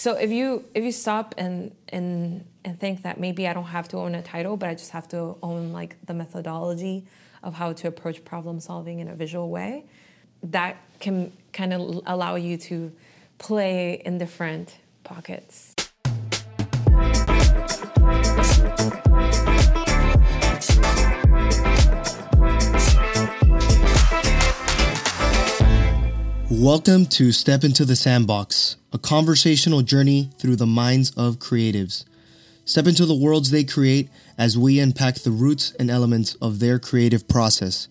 so if you if you stop and and and think that maybe I don't have to own a title, but I just have to own like the methodology of how to approach problem solving in a visual way, that can kind of allow you to play in different pockets. Welcome to Step into the Sandbox, a conversational journey through the minds of creatives. Step into the worlds they create as we unpack the roots and elements of their creative process.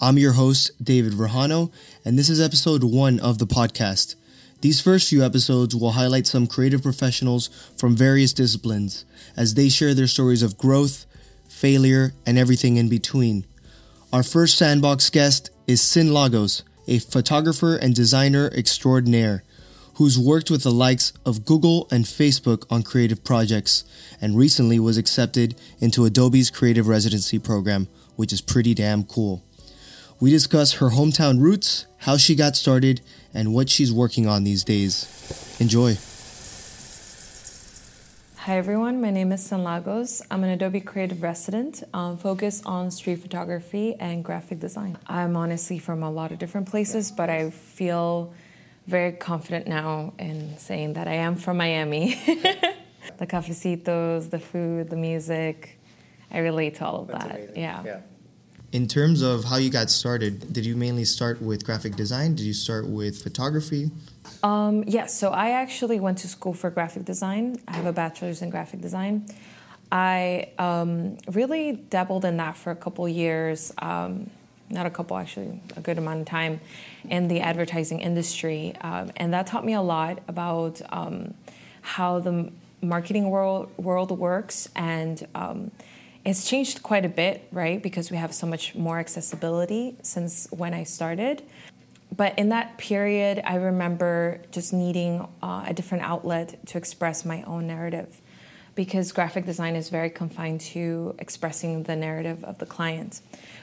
I'm your host, David Verjano, and this is episode one of the podcast. These first few episodes will highlight some creative professionals from various disciplines as they share their stories of growth, failure, and everything in between. Our first sandbox guest is Sin Lagos, a photographer and designer extraordinaire who's worked with the likes of Google and Facebook on creative projects and recently was accepted into Adobe's creative residency program, which is pretty damn cool. We discuss her hometown roots, how she got started, and what she's working on these days. Enjoy. Hi everyone, my name is San Lagos. I'm an Adobe Creative Resident um, focused on street photography and graphic design. I'm honestly from a lot of different places, but I feel very confident now in saying that I am from Miami. the cafecitos, the food, the music, I relate to all of That's that. Amazing. Yeah. yeah. In terms of how you got started, did you mainly start with graphic design? Did you start with photography? Um, yes, yeah, so I actually went to school for graphic design. I have a bachelor's in graphic design. I um, really dabbled in that for a couple years, um, not a couple, actually, a good amount of time in the advertising industry. Um, and that taught me a lot about um, how the marketing world, world works. And um, it's changed quite a bit, right? Because we have so much more accessibility since when I started but in that period, I remember just needing uh, a different outlet to express my own narrative because graphic design is very confined to expressing the narrative of the client,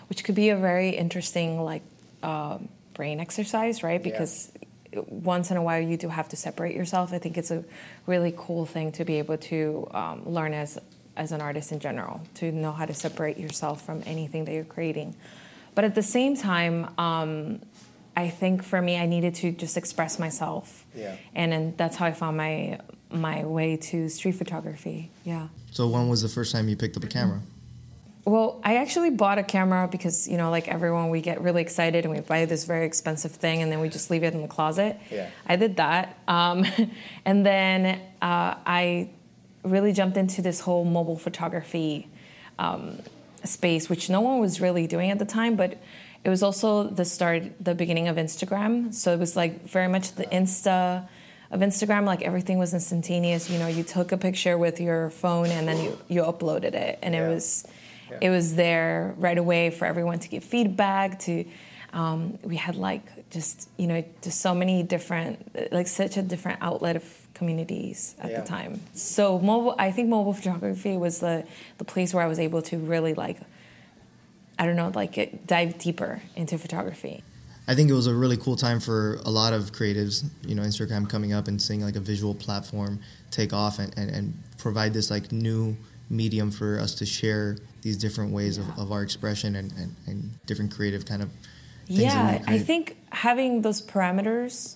which could be a very interesting, like, uh, brain exercise, right? Because yeah. once in a while you do have to separate yourself. I think it's a really cool thing to be able to um, learn as as an artist in general, to know how to separate yourself from anything that you're creating. But at the same time, um, I think for me, I needed to just express myself. Yeah. And, and that's how I found my my way to street photography. Yeah. So when was the first time you picked up a camera? Well, I actually bought a camera because you know, like everyone, we get really excited and we buy this very expensive thing, and then we just leave it in the closet. Yeah. I did that, um, and then uh, I really jumped into this whole mobile photography um, space, which no one was really doing at the time, but it was also the start, the beginning of Instagram. So it was like very much the Insta of Instagram. Like everything was instantaneous. You know, you took a picture with your phone and then you, you uploaded it, and yeah. it was yeah. it was there right away for everyone to give feedback. To um, we had like just you know just so many different like such a different outlet of communities at yeah. the time. So mobile, I think mobile photography was the the place where I was able to really like I don't know, like dive deeper into photography. I think it was a really cool time for a lot of creatives, you know, Instagram coming up and seeing like a visual platform take off and, and, and provide this like new medium for us to share these different ways yeah. of, of our expression and, and, and different creative kind of yeah i think having those parameters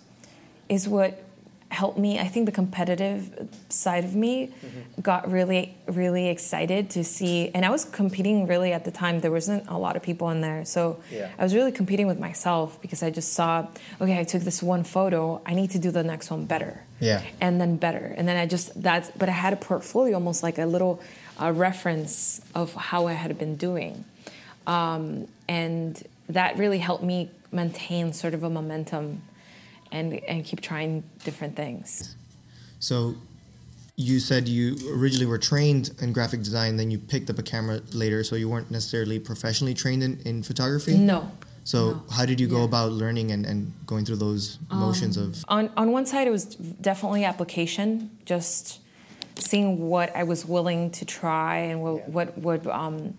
is what helped me. I think the competitive side of me mm-hmm. got really, really excited to see. And I was competing really at the time. There wasn't a lot of people in there, so yeah. I was really competing with myself because I just saw, okay, I took this one photo. I need to do the next one better. Yeah. And then better. And then I just that's. But I had a portfolio, almost like a little uh, reference of how I had been doing, um, and that really helped me maintain sort of a momentum and and keep trying different things. So you said you originally were trained in graphic design, then you picked up a camera later, so you weren't necessarily professionally trained in, in photography? No. So no. how did you go yeah. about learning and, and going through those motions um, of on on one side it was definitely application, just seeing what I was willing to try and what yeah. what would um,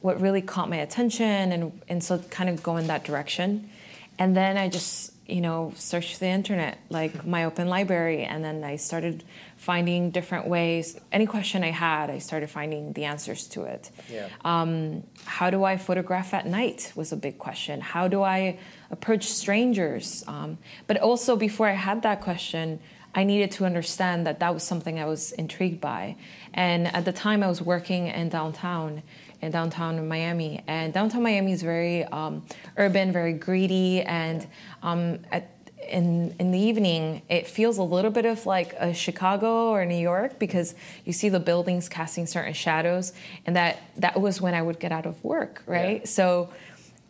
what really caught my attention and and so kind of go in that direction. And then I just you know, search the internet, like my open library, and then I started finding different ways. Any question I had, I started finding the answers to it. Yeah. Um, how do I photograph at night was a big question. How do I approach strangers? Um, but also, before I had that question, I needed to understand that that was something I was intrigued by. And at the time, I was working in downtown, in downtown Miami. And downtown Miami is very um, urban, very greedy, and um, at, in in the evening, it feels a little bit of like a Chicago or New York because you see the buildings casting certain shadows, and that that was when I would get out of work, right? Yeah. So.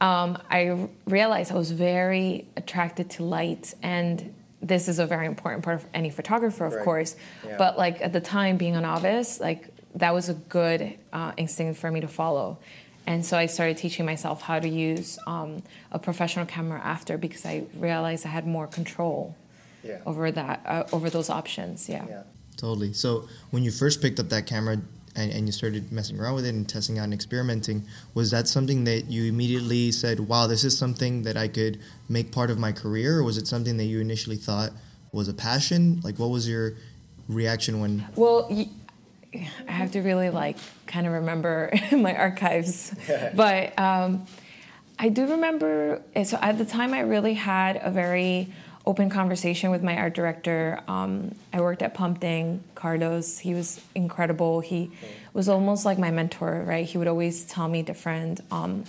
Um, I realized I was very attracted to light, and this is a very important part of any photographer, of Right. course. Yeah. But like at the time, being a novice, like that was a good uh, instinct for me to follow. And so I started teaching myself how to use um, a professional camera after because I realized I had more control Yeah. over that, uh, over those options. Yeah. Yeah, totally. So when you first picked up that camera and, and you started messing around with it and testing out and experimenting, was that something that you immediately said, wow, this is something that I could make part of my career? Or was it something that you initially thought was a passion? Like, what was your reaction when. Well, y- I have to really like kind of remember my archives, but um, I do remember. eh, So at the time, I really had a very open conversation with my art director. Um, I worked at Pumping, Carlos. He was incredible. He was almost like my mentor, right? He would always tell me different. Um,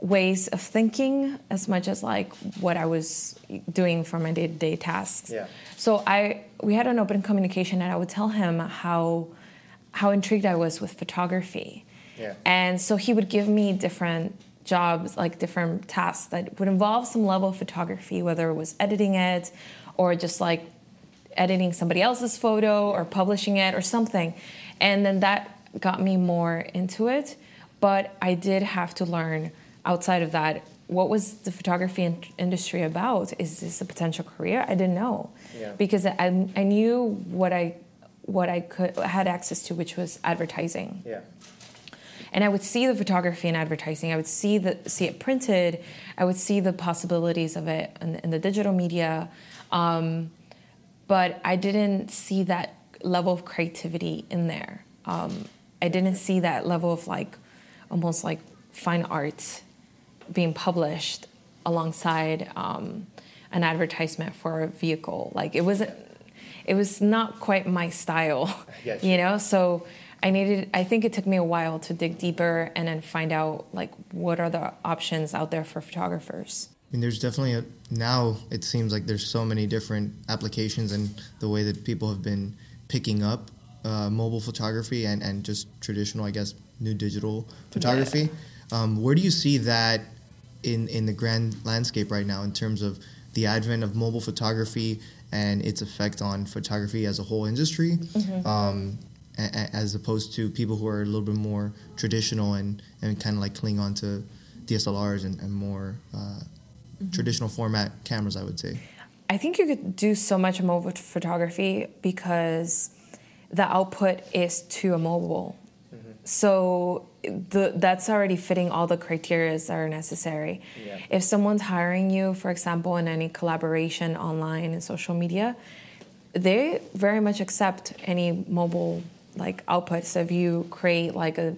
ways of thinking as much as like what I was doing for my day-to-day tasks. Yeah. So I we had an open communication and I would tell him how how intrigued I was with photography. Yeah. And so he would give me different jobs, like different tasks that would involve some level of photography, whether it was editing it or just like editing somebody else's photo or publishing it or something. And then that got me more into it. But I did have to learn outside of that what was the photography in- industry about? Is this a potential career? I didn't know Yeah. because I, I knew what I what I could had access to, which was advertising Yeah. and I would see the photography and advertising. I would see the see it printed. I would see the possibilities of it in, in the digital media, um, but I didn't see that level of creativity in there. Um, I didn't see that level of like almost like fine art being published alongside um, an advertisement for a vehicle. Like it wasn't. It was not quite my style, get you you. know. So I needed. I think it took me a while to dig deeper and then find out like what are the options out there for photographers. I mean, there's definitely a now. It seems like there's so many different applications and the way that people have been picking up uh, mobile photography and, and just traditional, I guess, new digital photography. Um, where do you see that in in the grand landscape right now in terms of the advent of mobile photography and its effect on photography as a whole industry, um, a, a- as opposed to people who are a little bit more traditional and, and kind of like cling on to DSLRs and, and more uh, traditional format cameras, I would say. I think you could do so much mobile photography because the output is to a mobile. So the, that's already fitting all the criteria that are necessary. Yeah. If someone's hiring you, for example, in any collaboration online and social media, they very much accept any mobile like outputs So if you create like a,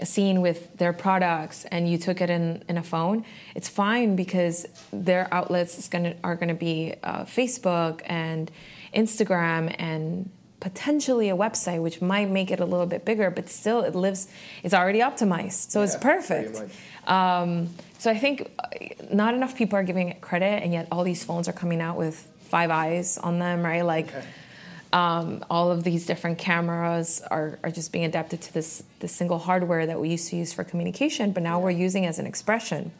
a scene with their products and you took it in, in a phone, it's fine because their outlets is gonna are gonna be uh, Facebook and Instagram and potentially a website, which might make it a little bit bigger, but still it lives. It's already optimized, so it's Yeah, pretty perfect. Um, so I think uh, not enough people are giving it credit, and yet all these phones are coming out with five eyes on them, right? Like um, all of these different cameras are, are just being adapted to this this single hardware that we used to use for communication, but now we're using as an expression.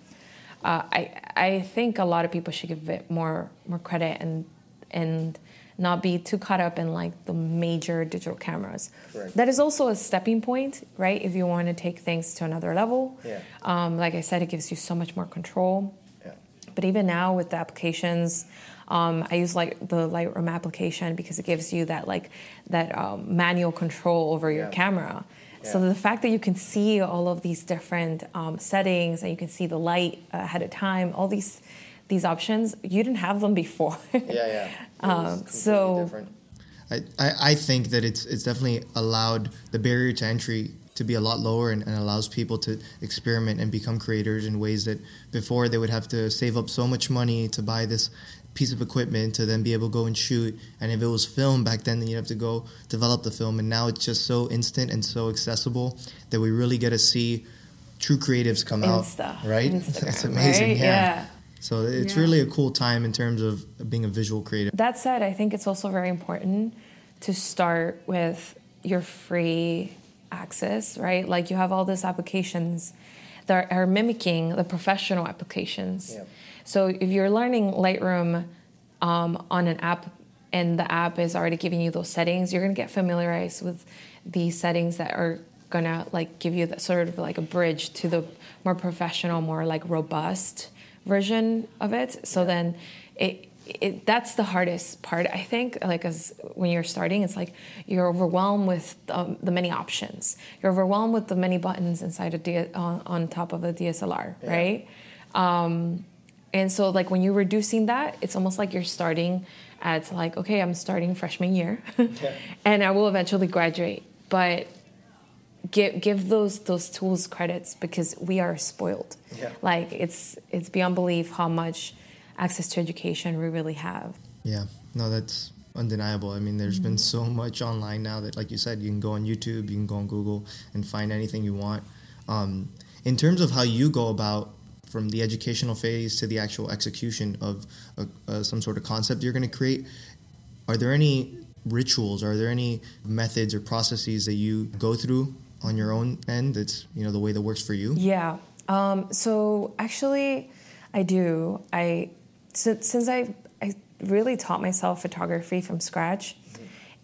Uh, I I think a lot of people should give it more more credit and and not be too caught up in like the major digital cameras. Correct. That is also a stepping point, right? If you want to take things to another level. Yeah. Um, like I said, it gives you so much more control. Yeah. But even now with the applications, um, I use like the Lightroom application because it gives you that like that um, manual control over your Yeah. camera. So the fact that you can see all of these different um, settings and you can see the light ahead of time, all these these options, you didn't have them before. yeah, yeah. Um, so I, I, I think that it's it's definitely allowed the barrier to entry to be a lot lower and, and, allows people to experiment and become creators in ways that before they would have to save up so much money to buy this piece of equipment to then be able to go and shoot. And if it was film back then, then you'd have to go develop the film. And now it's just so instant and so accessible that we really get to see true creatives come Insta, out. Right? That's amazing. Right? Yeah. yeah. So it's yeah. really a cool time in terms of being a visual creative. That said, I think it's also very important to start with your free access, right? Like you have all these applications that are mimicking the professional applications. Yeah. So if you're learning Lightroom um, on an app and the app is already giving you those settings, you're gonna get familiarized with these settings that are gonna like give you that sort of like a bridge to the more professional, more like robust version of it. So then it it, that's the hardest part i think like as when you're starting it's like you're overwhelmed with um, the many options you're overwhelmed with the many buttons inside a D- on, on top of a dslr yeah. right um, and so like when you're reducing that it's almost like you're starting at like okay i'm starting freshman year yeah. and i will eventually graduate but give give those those tools credits because we are spoiled yeah. like it's it's beyond belief how much access to education we really have. Yeah, no, that's undeniable. I mean, there's mm-hmm. been so much online now that, like you said, you can go on YouTube, you can go on Google, and find anything you want. Um, in terms of how you go about from the educational phase to the actual execution of a, uh, some sort of concept you're going to create, are there any rituals? Are there any methods or processes that you go through on your own end? It's you know the way that works for you. Yeah. Um, so actually, I do. I since, since I, I really taught myself photography from scratch,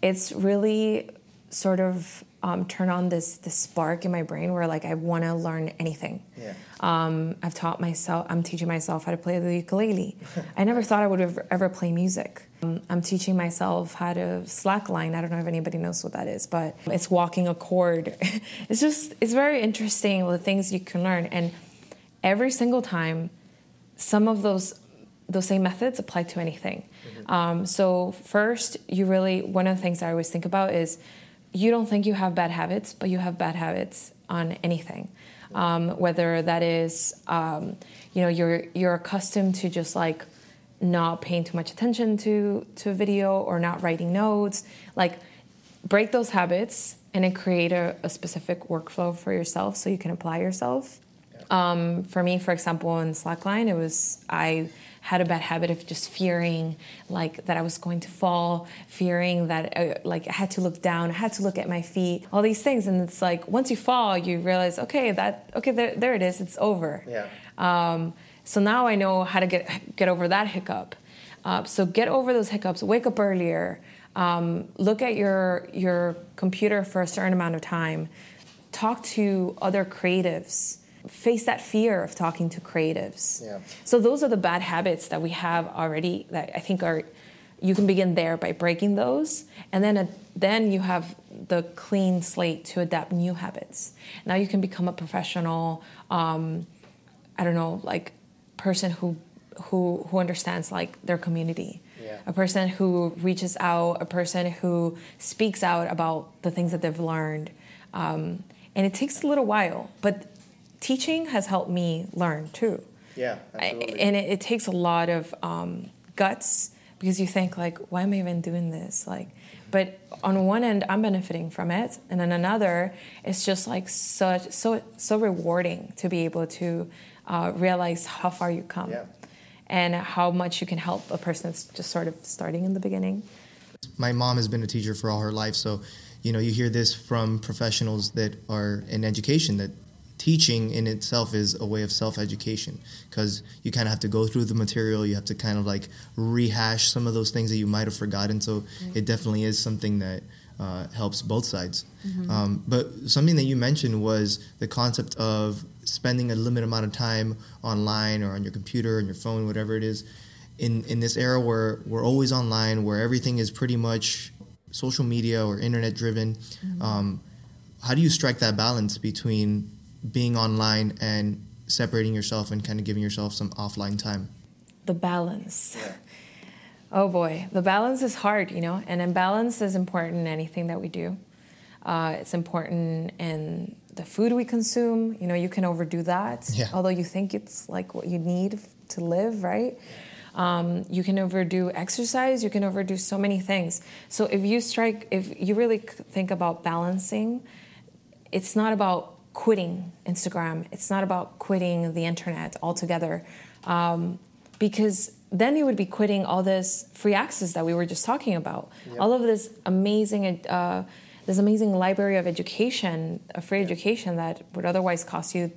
it's really sort of um, turn on this this spark in my brain where like I want to learn anything. Yeah. Um, I've taught myself. I'm teaching myself how to play the ukulele. I never thought I would ever, ever play music. Um, I'm teaching myself how to slackline. I don't know if anybody knows what that is, but it's walking a cord. it's just it's very interesting the things you can learn, and every single time, some of those those same methods apply to anything. Mm-hmm. Um, so, first, you really, one of the things I always think about is you don't think you have bad habits, but you have bad habits on anything. Um, whether that is, um, you know, you're you're accustomed to just like not paying too much attention to to a video or not writing notes, like break those habits and then create a, a specific workflow for yourself so you can apply yourself. Um, for me, for example, in Slackline, it was I had a bad habit of just fearing like that I was going to fall, fearing that uh, like I had to look down, I had to look at my feet, all these things. And it's like once you fall, you realize, okay, that okay, there, there it is, it's over. Yeah. Um, so now I know how to get get over that hiccup. Uh, so get over those hiccups. Wake up earlier. Um, look at your your computer for a certain amount of time. Talk to other creatives face that fear of talking to creatives. Yeah. So those are the bad habits that we have already that I think are you can begin there by breaking those and then uh, then you have the clean slate to adapt new habits. Now you can become a professional um, I don't know like person who who who understands like their community. Yeah. A person who reaches out, a person who speaks out about the things that they've learned. Um, and it takes a little while, but teaching has helped me learn too. Yeah, absolutely. I, and it, it, takes a lot of um, guts because you think like, why am I even doing this? Like, but on one end, I'm benefiting from it, and on another, it's just like such so so rewarding to be able to uh, realize how far you come. Yeah. And how much you can help a person that's just sort of starting in the beginning. My mom has been a teacher for all her life, so you know you hear this from professionals that are in education that teaching in itself is a way of self-education because you kind of have to go through the material you have to kind of like rehash some of those things that you might have forgotten so it definitely is something that uh, helps both sides mm-hmm. um, but something that you mentioned was the concept of spending a limited amount of time online or on your computer and your phone whatever it is in, in this era where we're always online where everything is pretty much social media or internet driven mm-hmm. um, how do you strike that balance between being online and separating yourself and kind of giving yourself some offline time? the balance. Yeah. Oh boy, the balance is hard, you know, and imbalance is important in anything that we do. Uh, it's important in the food we consume. You know, you can overdo that, yeah. although you think it's like what you need to live, right? Um, you can overdo exercise. You can overdo so many things. So if you strike, if you really think about balancing, it's not about quitting Instagram. It's not about quitting the internet altogether, um, because then you would be quitting all this free access that we were just talking about. Yep. All of this amazing. Uh, this amazing library of education, a free education that would otherwise cost you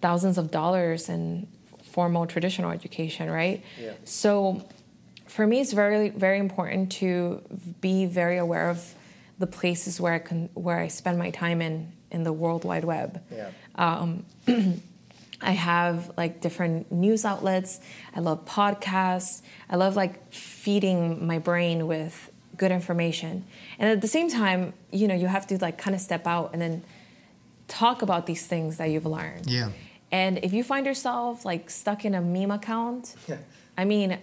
thousands of dollars in formal traditional education, right? Yeah. So for me, it's very, very important to be very aware of the places where I can, where I spend my time in in the World Wide Web. Yeah. Um, I have like different news outlets. I love podcasts. I love like feeding my brain with good information. And at the same time, you know, you have to like kind of step out and then talk about these things that you've learned. Yeah. And if you find yourself like stuck in a meme account, yeah. I mean,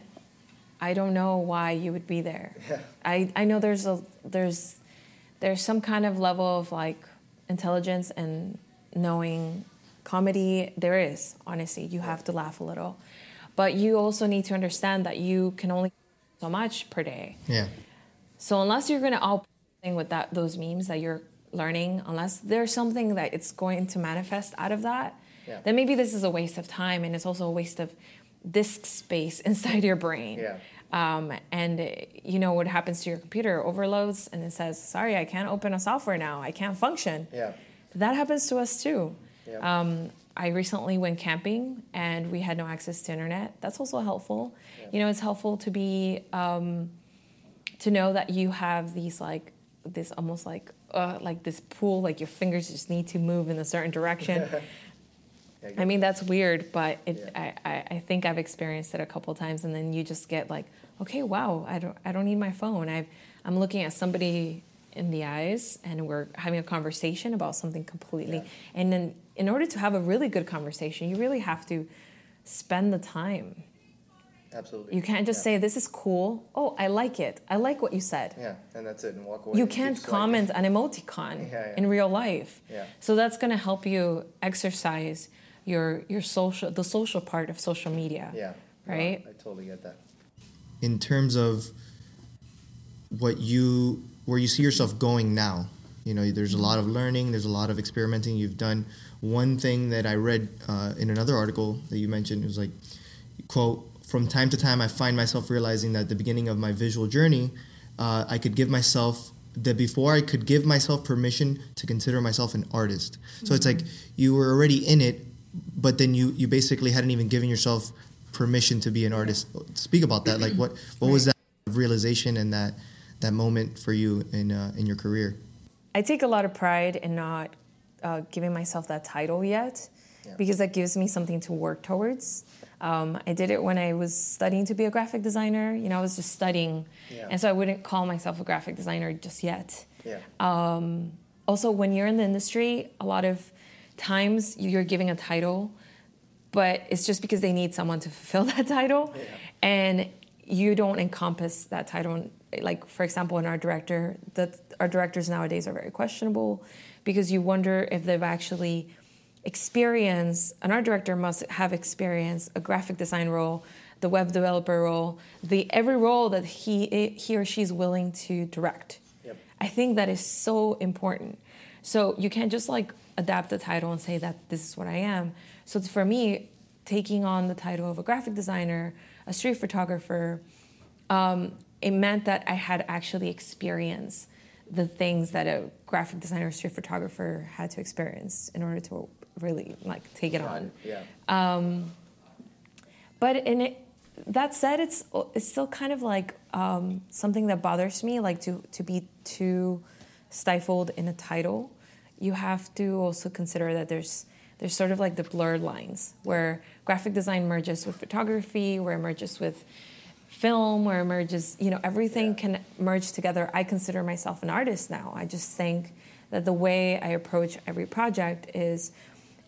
I don't know why you would be there. Yeah. I, I know there's a there's there's some kind of level of like intelligence and knowing comedy there is honestly you have to laugh a little but you also need to understand that you can only so much per day yeah so unless you're going to all with that those memes that you're learning, unless there's something that it's going to manifest out of that, yeah. then maybe this is a waste of time and it's also a waste of disk space inside your brain. Yeah. Um, and you know what happens to your computer overloads and it says, "Sorry, I can't open a software now. I can't function." Yeah. That happens to us too. Yeah. Um, I recently went camping and we had no access to internet. That's also helpful. Yeah. You know, it's helpful to be um, to know that you have these like this almost like uh, like this pool, like your fingers just need to move in a certain direction. I mean that's weird, but it, yeah. I, I think I've experienced it a couple times, and then you just get like, okay, wow, I don't I don't need my phone. i I'm looking at somebody in the eyes, and we're having a conversation about something completely. Yeah. And then in order to have a really good conversation, you really have to spend the time Absolutely. You can't just yeah. say this is cool. Oh, I like it. I like what you said. Yeah, and that's it, and walk away. You can't comment an emoticon in real life. Yeah. So that's going to help you exercise your your social the social part of social media. Yeah. Right. I totally get that. In terms of what you where you see yourself going now, you know, there's a lot of learning, there's a lot of experimenting you've done. One thing that I read uh, in another article that you mentioned was like, quote from time to time, I find myself realizing that at the beginning of my visual journey, uh, I could give myself that before I could give myself permission to consider myself an artist. So mm-hmm. it's like you were already in it, but then you you basically hadn't even given yourself permission to be an artist. Speak about that. Like what what right. was that realization and that that moment for you in uh, in your career? I take a lot of pride in not uh, giving myself that title yet, yeah. because that gives me something to work towards. Um, I did it when I was studying to be a graphic designer. You know, I was just studying, yeah. and so I wouldn't call myself a graphic designer just yet. Yeah. Um, also, when you're in the industry, a lot of times you're giving a title, but it's just because they need someone to fulfill that title, yeah. and you don't encompass that title. Like, for example, in our director, that our directors nowadays are very questionable because you wonder if they've actually experience, an art director must have experience a graphic design role, the web developer role, the every role that he he or she's willing to direct. Yep. I think that is so important. So you can't just like adapt the title and say that this is what I am. So for me, taking on the title of a graphic designer, a street photographer, um, it meant that I had actually experienced the things that a graphic designer, street photographer had to experience in order to really like take it on. Yeah. Um, but in it, that said, it's it's still kind of like um, something that bothers me, like to to be too stifled in a title. You have to also consider that there's there's sort of like the blurred lines where graphic design merges with photography, where it merges with film, where it merges, you know, everything yeah. can merge together. I consider myself an artist now. I just think that the way I approach every project is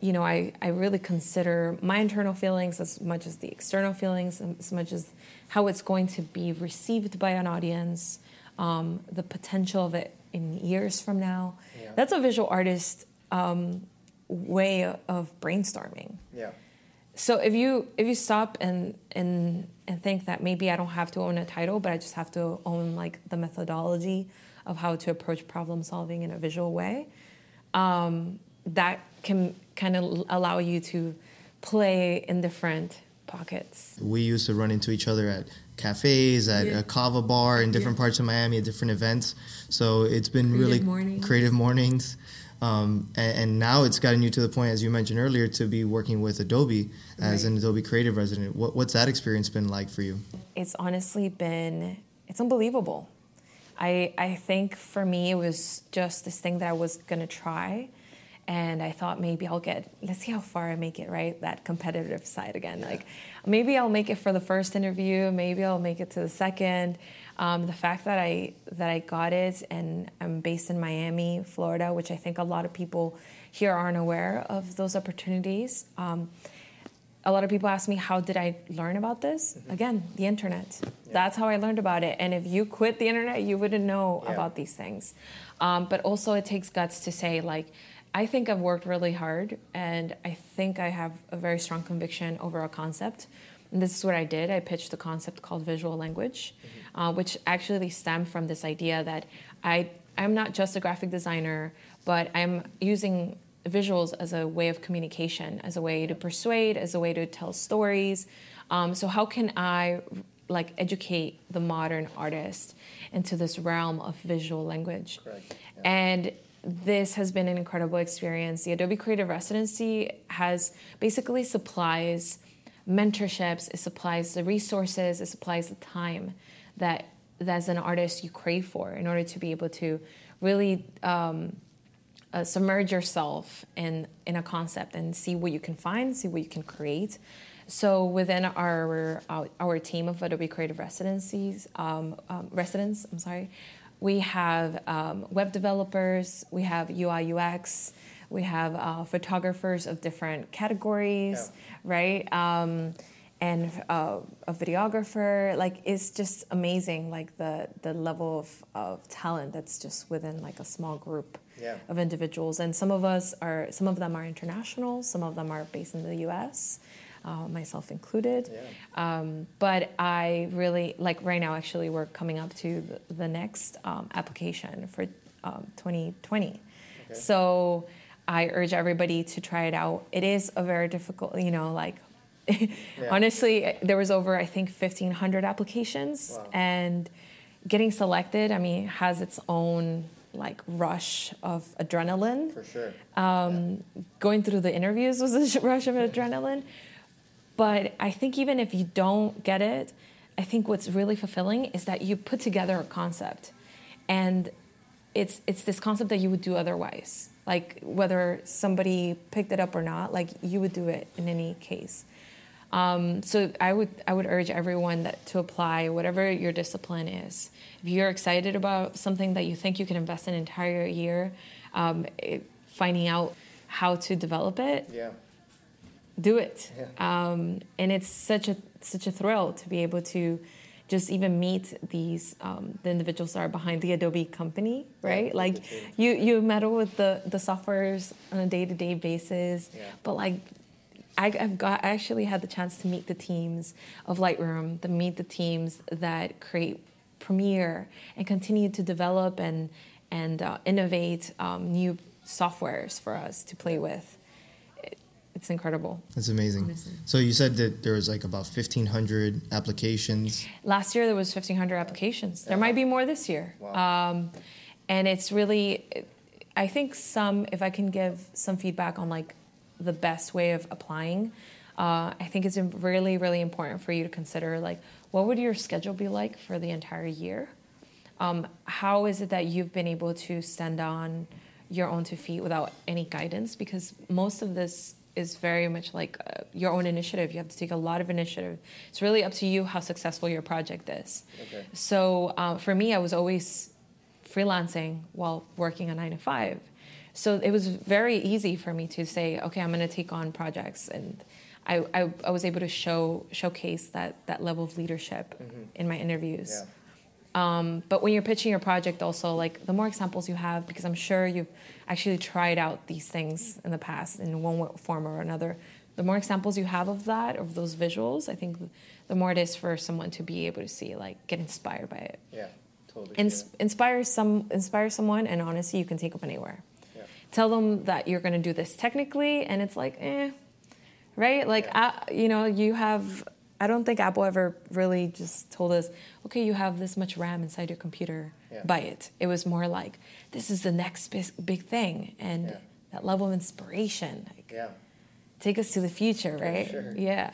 you know, I, I really consider my internal feelings as much as the external feelings, as much as how it's going to be received by an audience, um, the potential of it in years from now. Yeah. That's a visual artist um, way of brainstorming. Yeah. So if you if you stop and and and think that maybe I don't have to own a title, but I just have to own like the methodology of how to approach problem solving in a visual way, um, that can kind of allow you to play in different pockets. We used to run into each other at cafes, at Yeah. a kava bar in different Yeah. parts of Miami at different events. So it's been Creative really mornings. creative mornings. Um, and, and now it's gotten you to the point, as you mentioned earlier, to be working with Adobe as Right. an Adobe Creative Resident. What, what's that experience been like for you? it's honestly been it's unbelievable i i think for me it was just this thing that i was gonna try and i thought maybe i'll get let's see how far i make it right that competitive side again. Like maybe i'll make it for the first interview maybe i'll make it to the second. Um, the fact that i that i got it and i'm based in miami florida which i think a lot of people here aren't aware of those opportunities. Um, a lot of people ask me how did i learn about this? Again the internet. That's how i learned about it. And if you quit the internet you wouldn't know Yeah. about these things. Um, but also it takes guts to say like i think i've worked really hard and i think i have a very strong conviction over a concept and this is what i did i pitched a concept called visual language uh, which actually stemmed from this idea that i i'm not just a graphic designer but i'm using visuals as a way of communication, as a way to persuade, as a way to tell stories. Um, so how can I like educate the modern artist into this realm of visual language? Correct, yeah. And this has been an incredible experience. The Adobe Creative Residency has basically supplies mentorships, it supplies the resources, it supplies the time that, that as an artist you crave for in order to be able to really um, uh, submerge yourself in in a concept and see what you can find, see what you can create. So within our our, our team of Adobe Creative Residencies um, um, residents, I'm sorry, we have um, web developers, we have UI UX, we have uh, photographers of different categories, right? Um, and uh, a videographer. Like it's just amazing, like the the level of, of talent that's just within like a small group Yeah. of individuals. And some of us are, some of them are international, some of them are based in the U.S. Uh, myself included. Yeah. Um, but I really like right now. Actually, we're coming up to the, the next um, application for um, 2020. Okay. So I urge everybody to try it out. It is a very difficult, you know, like honestly, there was over I think 1,500 applications, Wow. and getting selected, I mean, has its own like rush of adrenaline. For sure. Um, Going through the interviews was a rush of adrenaline. But I think even if you don't get it, I think what's really fulfilling is that you put together a concept, and it's it's this concept that you would do otherwise. Like whether somebody picked it up or not, like you would do it in any case. Um, so I would I would urge everyone that to apply whatever your discipline is. If you're excited about something that you think you can invest an entire year, um, it, finding out how to develop it, Yeah. Do it. Yeah. Um, and it's such a such a thrill to be able to just even meet these um, the individuals that are behind the Adobe company, right? Yeah, like you you meddle with the the softwares on a day to day basis, Yeah. but like. I, I've got I actually had the chance to meet the teams of Lightroom, to meet the teams that create Premiere and continue to develop and and uh, innovate um, new softwares for us to play with. It, it's incredible. That's amazing. Honestly. So you said that there was like about 1,500 applications. Last year there was 1,500 applications. There might be more this year. Wow. Um, and it's really, I think some, if I can give some feedback on like the best way of applying, uh, I think it's really, really important for you to consider like, what would your schedule be like for the entire year? Um, how is it that you've been able to stand on your own two feet without any guidance? Because most of this is very much like uh, your own initiative. You have to take a lot of initiative. It's really up to you how successful your project is. Okay. So uh, for me, I was always freelancing while working a nine to five. So it was very easy for me to say, okay, I'm going to take on projects, and I, I, I was able to show showcase that that level of leadership in my interviews. Yeah. Um, but when you're pitching your project, also like the more examples you have, because I'm sure you've actually tried out these things in the past in one form or another. The more examples you have of that, of those visuals, I think the more it is for someone to be able to see, like, get inspired by it. Yeah. Totally. Ins- inspire some, inspire someone, and honestly, you can take them anywhere. yeah. Tell them that you're going to do this technically, and it's like, eh, right? Like, Yeah. uh, you know, you have. I don't think Apple ever really just told us, okay, you have this much RAM inside your computer, Yeah. buy it. It was more like, this is the next big, big thing, and Yeah. that level of inspiration, like, Yeah. take us to the future, right? sure. Yeah.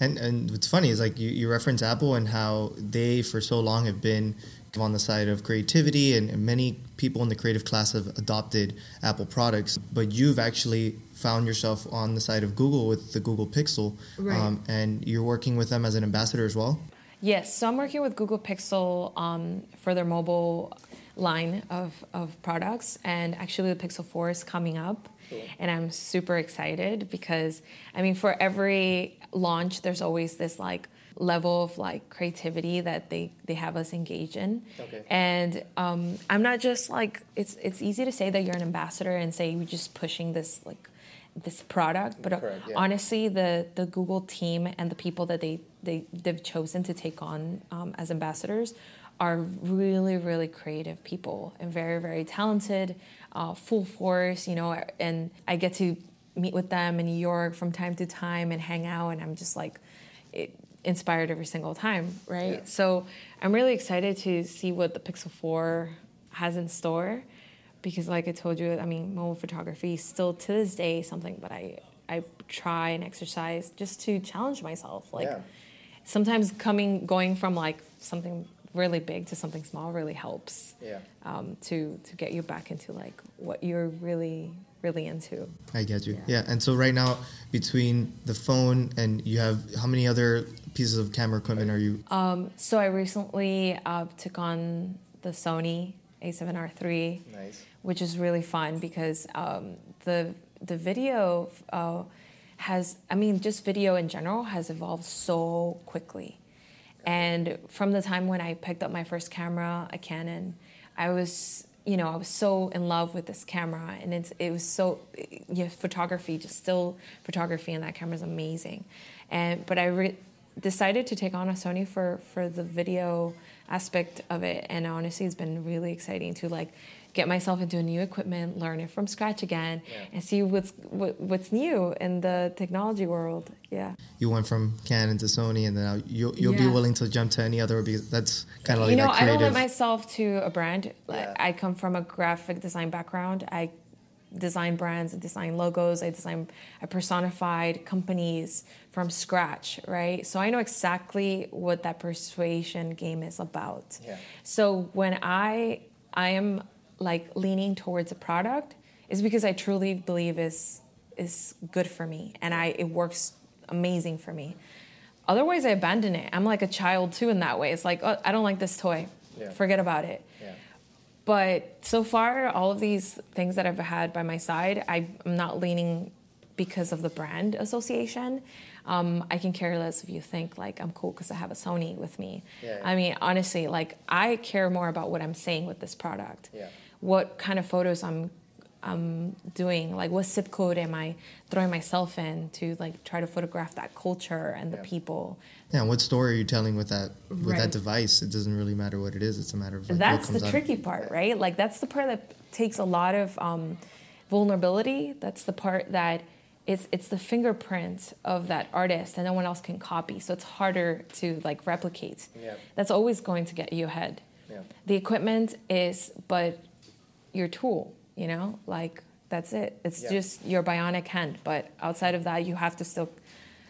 And and what's funny is like you, you reference Apple and how they for so long have been on the side of creativity and, and many people in the creative class have adopted Apple products, but you've actually found yourself on the side of Google with the Google Pixel, um, and you're working with them as an ambassador as well. Yes, so I'm working with Google Pixel um, for their mobile line of, of products, and actually the Pixel 4 is coming up. Cool. And I'm super excited because, I mean, for every launch, there's always this like level of like creativity that they, they have us engage in. Okay. And um, I'm not just like, it's, it's easy to say that you're an ambassador and say you're just pushing this like this product, but uh, Correct, yeah. honestly, the the Google team and the people that they they they've chosen to take on um, as ambassadors are really really creative people and very very talented, uh, full force, you know. And I get to meet with them in New York from time to time and hang out, and I'm just like it, inspired every single time, right? Yeah. So I'm really excited to see what the Pixel 4 has in store because like I told you, I mean, mobile photography is still to this day something that I I try and exercise just to challenge myself. Like Yeah. sometimes coming going from like something really big to something small really helps Yeah. um, to to get you back into like what you're really really into. I get you. Yeah. Yeah. And so right now, between the phone and you have how many other pieces of camera equipment are you? Um, so I recently uh, took on the Sony A7R3. Nice. which is really fun because um, the the video uh, has I mean just video in general has evolved so quickly, and from the time when I picked up my first camera, a Canon, I was you know I was so in love with this camera and it's it was so yeah photography just still photography and that camera is amazing, and but I. Re- decided to take on a Sony for for the video aspect of it and honestly it's been really exciting to like get myself into a new equipment learn it from scratch again Yeah. and see what's what, what's new in the technology world yeah You went from Canon to Sony, and then now you'll, you'll be willing to jump to any other because that's kind of like you know that i don't creative. limit myself to a brand Yeah. i come from a graphic design background i design brands i design logos i design i personified companies from scratch right so i know exactly what that persuasion game is about Yeah. so when i i am like leaning towards a product is because i truly believe is is good for me and i it works amazing for me otherwise i abandon it i'm like a child too in that way it's like oh, i don't like this toy Yeah. forget about it. But so far all of these things that i've had by my side i'm not leaning because of the brand association um, i can care less if you think like i'm cool because i have a sony with me Yeah, yeah. i mean honestly like i care more about what i'm saying with this product Yeah. what kind of photos i'm I'm doing like what zip code am I throwing myself in to like try to photograph that culture and the Yeah. people yeah. What story are you telling with that with Right. that device? It doesn't really matter what it is. It's a matter of like, what that's comes the out. tricky part right like that's the part that takes a lot of um, vulnerability that's the part that it's, it's the fingerprint of that artist and no one else can copy so it's harder to like replicate Yeah. that's always going to get you ahead Yeah. the equipment is but your tool you know like that's it it's Yeah. just your bionic hand but outside of that you have to still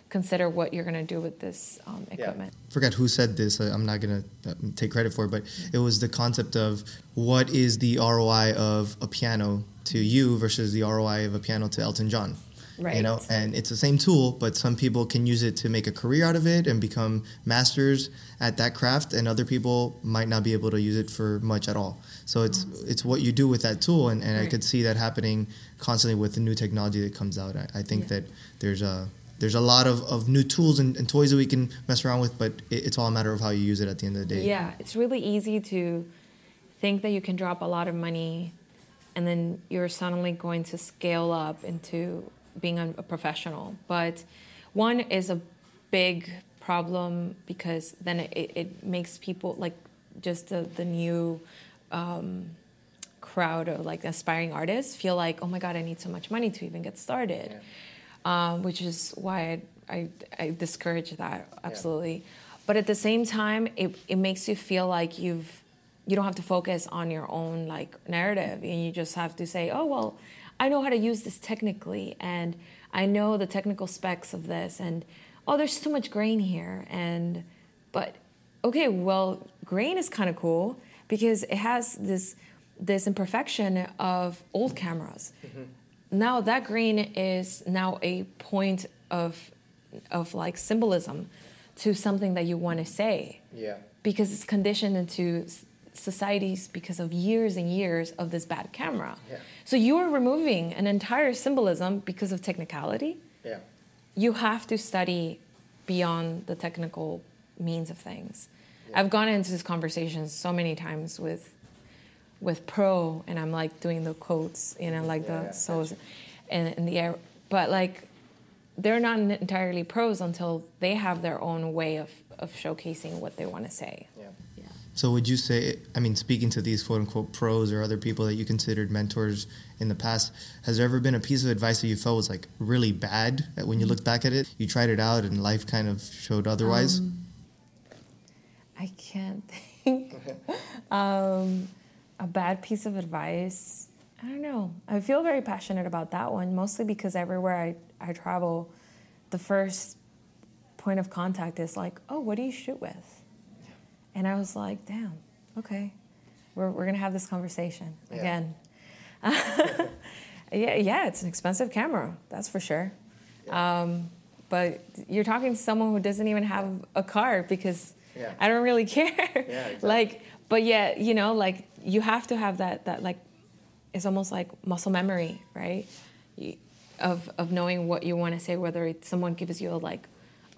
consider what you're going to do with this um, equipment forget who said this. I- I'm not gonna uh, take credit for it, but it was the concept of what is the ROI of a piano to you versus the ROI of a piano to Elton John. You know, and it's the same tool, but some people can use it to make a career out of it and become masters at that craft, and other people might not be able to use it for much at all. So it's mm-hmm. it's what you do with that tool, and, and I could see that happening constantly with the new technology that comes out. I, I think Yeah. that there's a there's a lot of, of new tools and, and toys that we can mess around with, but it, it's all a matter of how you use it at the end of the day. Yeah, it's really easy to think that you can drop a lot of money and then you're suddenly going to scale up into being a, professional. But one is a big problem because then it, it makes people like just the, the new um, crowd of like aspiring artists feel like, oh my God, I need so much money to even get started. Um, which is why I, I, I discourage that absolutely. But at the same time, it, it makes you feel like you've you don't have to focus on your own like narrative and you just have to say oh well i know how to use this technically and i know the technical specs of this and oh there's too much grain here and but okay well grain is kind of cool because it has this this imperfection of old cameras. Mm-hmm. Now that grain is now a point of of like symbolism to something that you want to say. Yeah. because it's conditioned into societies because of years and years of this bad camera. Yeah. So you are removing an entire symbolism because of technicality. Yeah. You have to study beyond the technical means of things. I've gone into this conversation so many times with with pro and I'm like doing the quotes, you know, like Yeah, the yeah, so's in, in the air. But like they're not entirely pros until they have their own way of, of showcasing what they want to say. Yeah. Yeah. So would you say, I mean, speaking to these quote unquote pros or other people that you considered mentors in the past, has there ever been a piece of advice that you felt was like really bad that when you look back at it? You tried it out and life kind of showed otherwise? Um, I can't think. um, a bad piece of advice. I don't know. I feel very passionate about that one, mostly because everywhere I, I travel, the first point of contact is like, oh, what do you shoot with? And I was like, damn, okay. We're, we're going to have this conversation Yeah. again. yeah, yeah, it's an expensive camera, that's for sure. Um, but you're talking to someone who doesn't even have a car because Yeah. I don't really care. exactly. Like, but yeah, you know, like you have to have that that like it's almost like muscle memory, right? Of of knowing what you want to say, whether it's someone gives you a like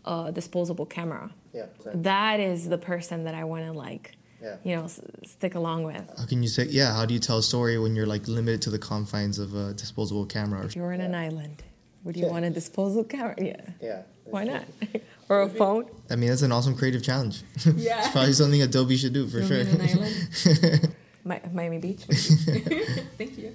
a disposable camera. Yeah. That is the person that I want to like, Yeah. you know, s- stick along with. How can you say, yeah, how do you tell a story when you're like limited to the confines of a disposable camera? If you were in an island, would you Yeah. want a disposable camera? Yeah. Yeah. Why not? or a phone? I mean, that's an awesome creative challenge. Yeah. it's probably something Adobe should do for sure. Mi- Miami Beach. Thank you.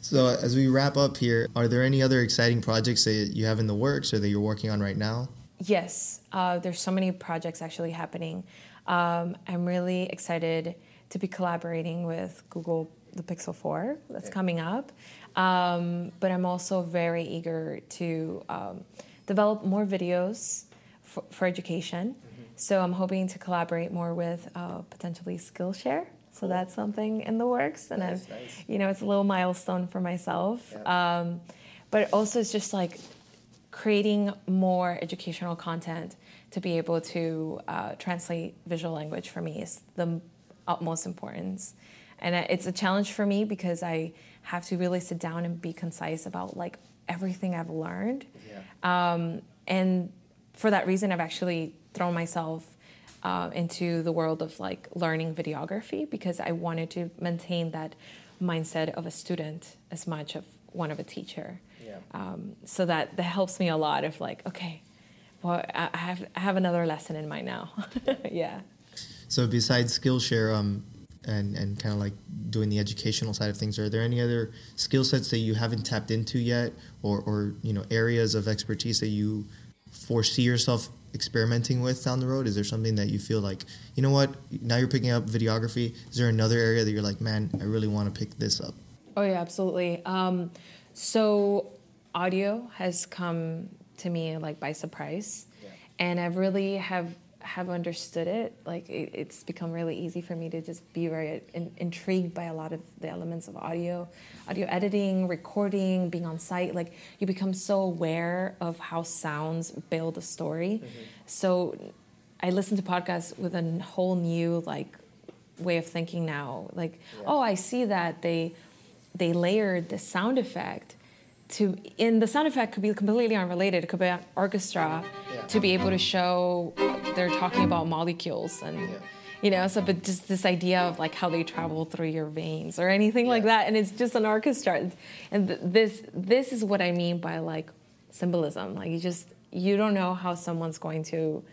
So as we wrap up here, are there any other exciting projects that you have in the works or that you're working on right now? Yes, uh, there's so many projects actually happening. Um, I'm really excited to be collaborating with Google the Pixel 4 that's coming up. Um, but I'm also very eager to um, develop more videos for, for education. So I'm hoping to collaborate more with uh, potentially Skillshare. So that's something in the works, and Nice, I've, nice. you know, it's a little milestone for myself. Yeah. Um, but also, it's just like creating more educational content to be able to uh, translate visual language for me is the utmost importance. And it's a challenge for me because i have to really sit down and be concise about like everything i've learned. Yeah. um, and for that reason i've actually thrown myself uh, into the world of like learning videography because i wanted to maintain that mindset of a student as much of one of a teacher Yeah. um, so that that helps me a lot of like okay well i I have, I have another lesson in mind now yeah So besides Skillshare um, and, and kind of like doing the educational side of things, are there any other skill sets that you haven't tapped into yet or, or you know areas of expertise that you foresee yourself experimenting with down the road? Is there something that you feel like, you know what, now you're picking up videography. Is there another area that you're like, man, I really want to pick this up? Oh yeah, absolutely. Um, so audio has come to me like by surprise, Yeah. and I've really have have understood it, like it, it's become really easy for me to just be very in, intrigued by a lot of the elements of audio, audio editing, recording, being on site. Like you become so aware of how sounds build a story. Mm-hmm. So I listen to podcasts with a whole new like way of thinking now. Like, yeah. oh, I see that they they layered the sound effect to in the sound effect could be completely unrelated. It could be an orchestra yeah. to be able to show they're talking about molecules and yeah. you know so but just this idea of like how they travel through your veins or anything yeah. like that and it's just an orchestra and th- this this is what I mean by like symbolism. Like you just you don't know how someone's going to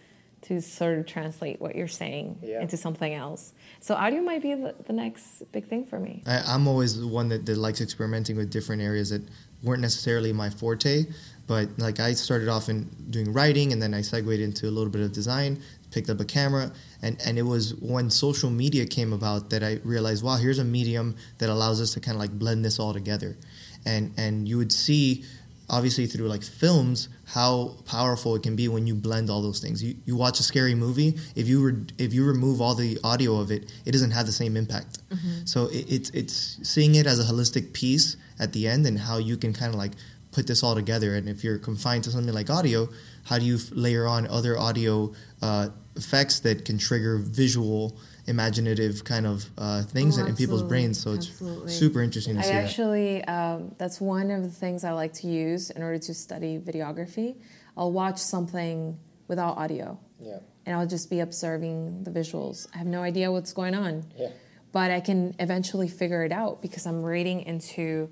to sort of translate what you're saying yeah. into something else. So audio might be the, the next big thing for me. I, am always the one that, that likes experimenting with different areas that weren't necessarily my forte, but like I started off in doing writing and then I segued into a little bit of design, picked up a camera, and, and it was when social media came about that I realized, wow, here's a medium that allows us to kind of like blend this all together. And and you would see obviously through like films how powerful it can be when you blend all those things. You, you watch a scary movie, if you re- if you remove all the audio of it, it doesn't have the same impact. Mm-hmm. So it, it's it's seeing it as a holistic piece at the end and how you can kind of like put this all together. And if you're confined to something like audio, how do you f- layer on other audio uh, effects that can trigger visual? Imaginative kind of uh, things oh, in people's brains. So it's super interesting to I see. I actually, um, that's one of the things I like to use in order to study videography. I'll watch something without audio. Yeah. And I'll just be observing the visuals. I have no idea what's going on. Yeah. But I can eventually figure it out because I'm reading into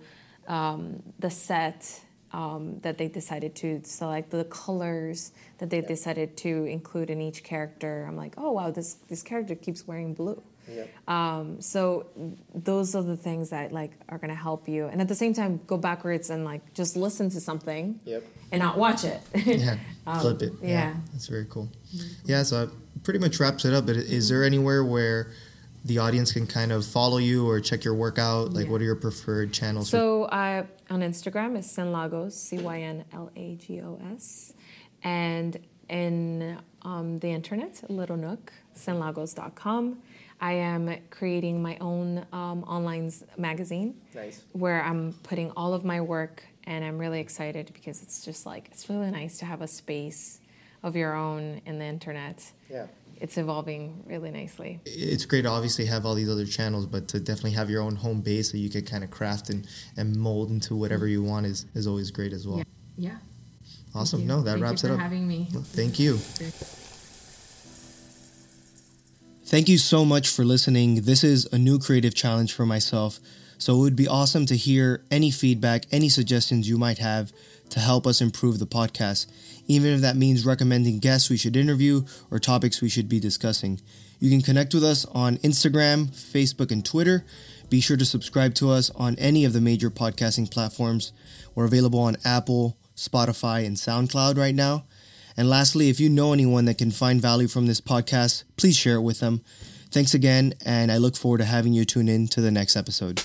um, the set um, that they decided to select, the colors that they decided to include in each character. I'm like, oh wow, this this character keeps wearing blue. Um, so those are the things that like are gonna help you, and at the same time, go backwards and like just listen to something, yep. and not watch it. yeah, um, flip it. Yeah. yeah. that's very cool. Mm-hmm. Yeah, so that pretty much wraps it up. But is mm-hmm. there anywhere where the audience can kind of follow you or check your workout? Like, yeah. what are your preferred channels? So, uh, on Instagram is Cynlagos, C Y N L A G O S. And in um, the internet, Little Nook, cynlagos.com. I am creating my own um, online magazine nice. where I'm putting all of my work, and I'm really excited because it's just like, it's really nice to have a space of your own in the internet. Yeah it's evolving really nicely. It's great to obviously have all these other channels, but to definitely have your own home base that you can kind of craft and, and mold into whatever you want is, is always great as well. Yeah. yeah. Awesome. No, that Thank wraps it up. having me. Thank you. Thank you so much for listening. This is a new creative challenge for myself. So it would be awesome to hear any feedback, any suggestions you might have to help us improve the podcast, even if that means recommending guests we should interview or topics we should be discussing. You can connect with us on Instagram, Facebook, and Twitter. Be sure to subscribe to us on any of the major podcasting platforms. We're available on Apple, Spotify, and SoundCloud right now. And lastly, if you know anyone that can find value from this podcast, please share it with them. Thanks again, and I look forward to having you tune in to the next episode.